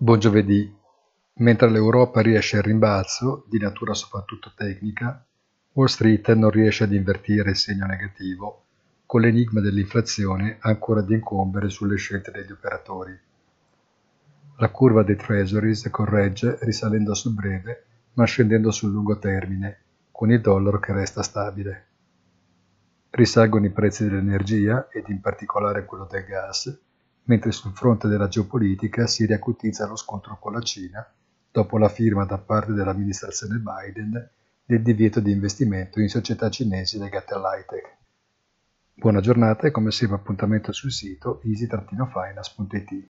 Buon giovedì. Mentre l'Europa riesce al rimbalzo, di natura soprattutto tecnica, Wall Street non riesce ad invertire il segno negativo, con l'enigma dell'inflazione ancora ad incombere sulle scelte degli operatori. La curva dei treasuries corregge risalendo sul breve ma scendendo sul lungo termine, con il dollaro che resta stabile. Risalgono i prezzi dell'energia ed in particolare quello del gas, mentre sul fronte della geopolitica si riacutizza lo scontro con la Cina dopo la firma da parte dell'amministrazione Biden del divieto di investimento in società cinesi legate all'high-tech. Buona giornata e come sempre appuntamento sul sito easy-finance.it.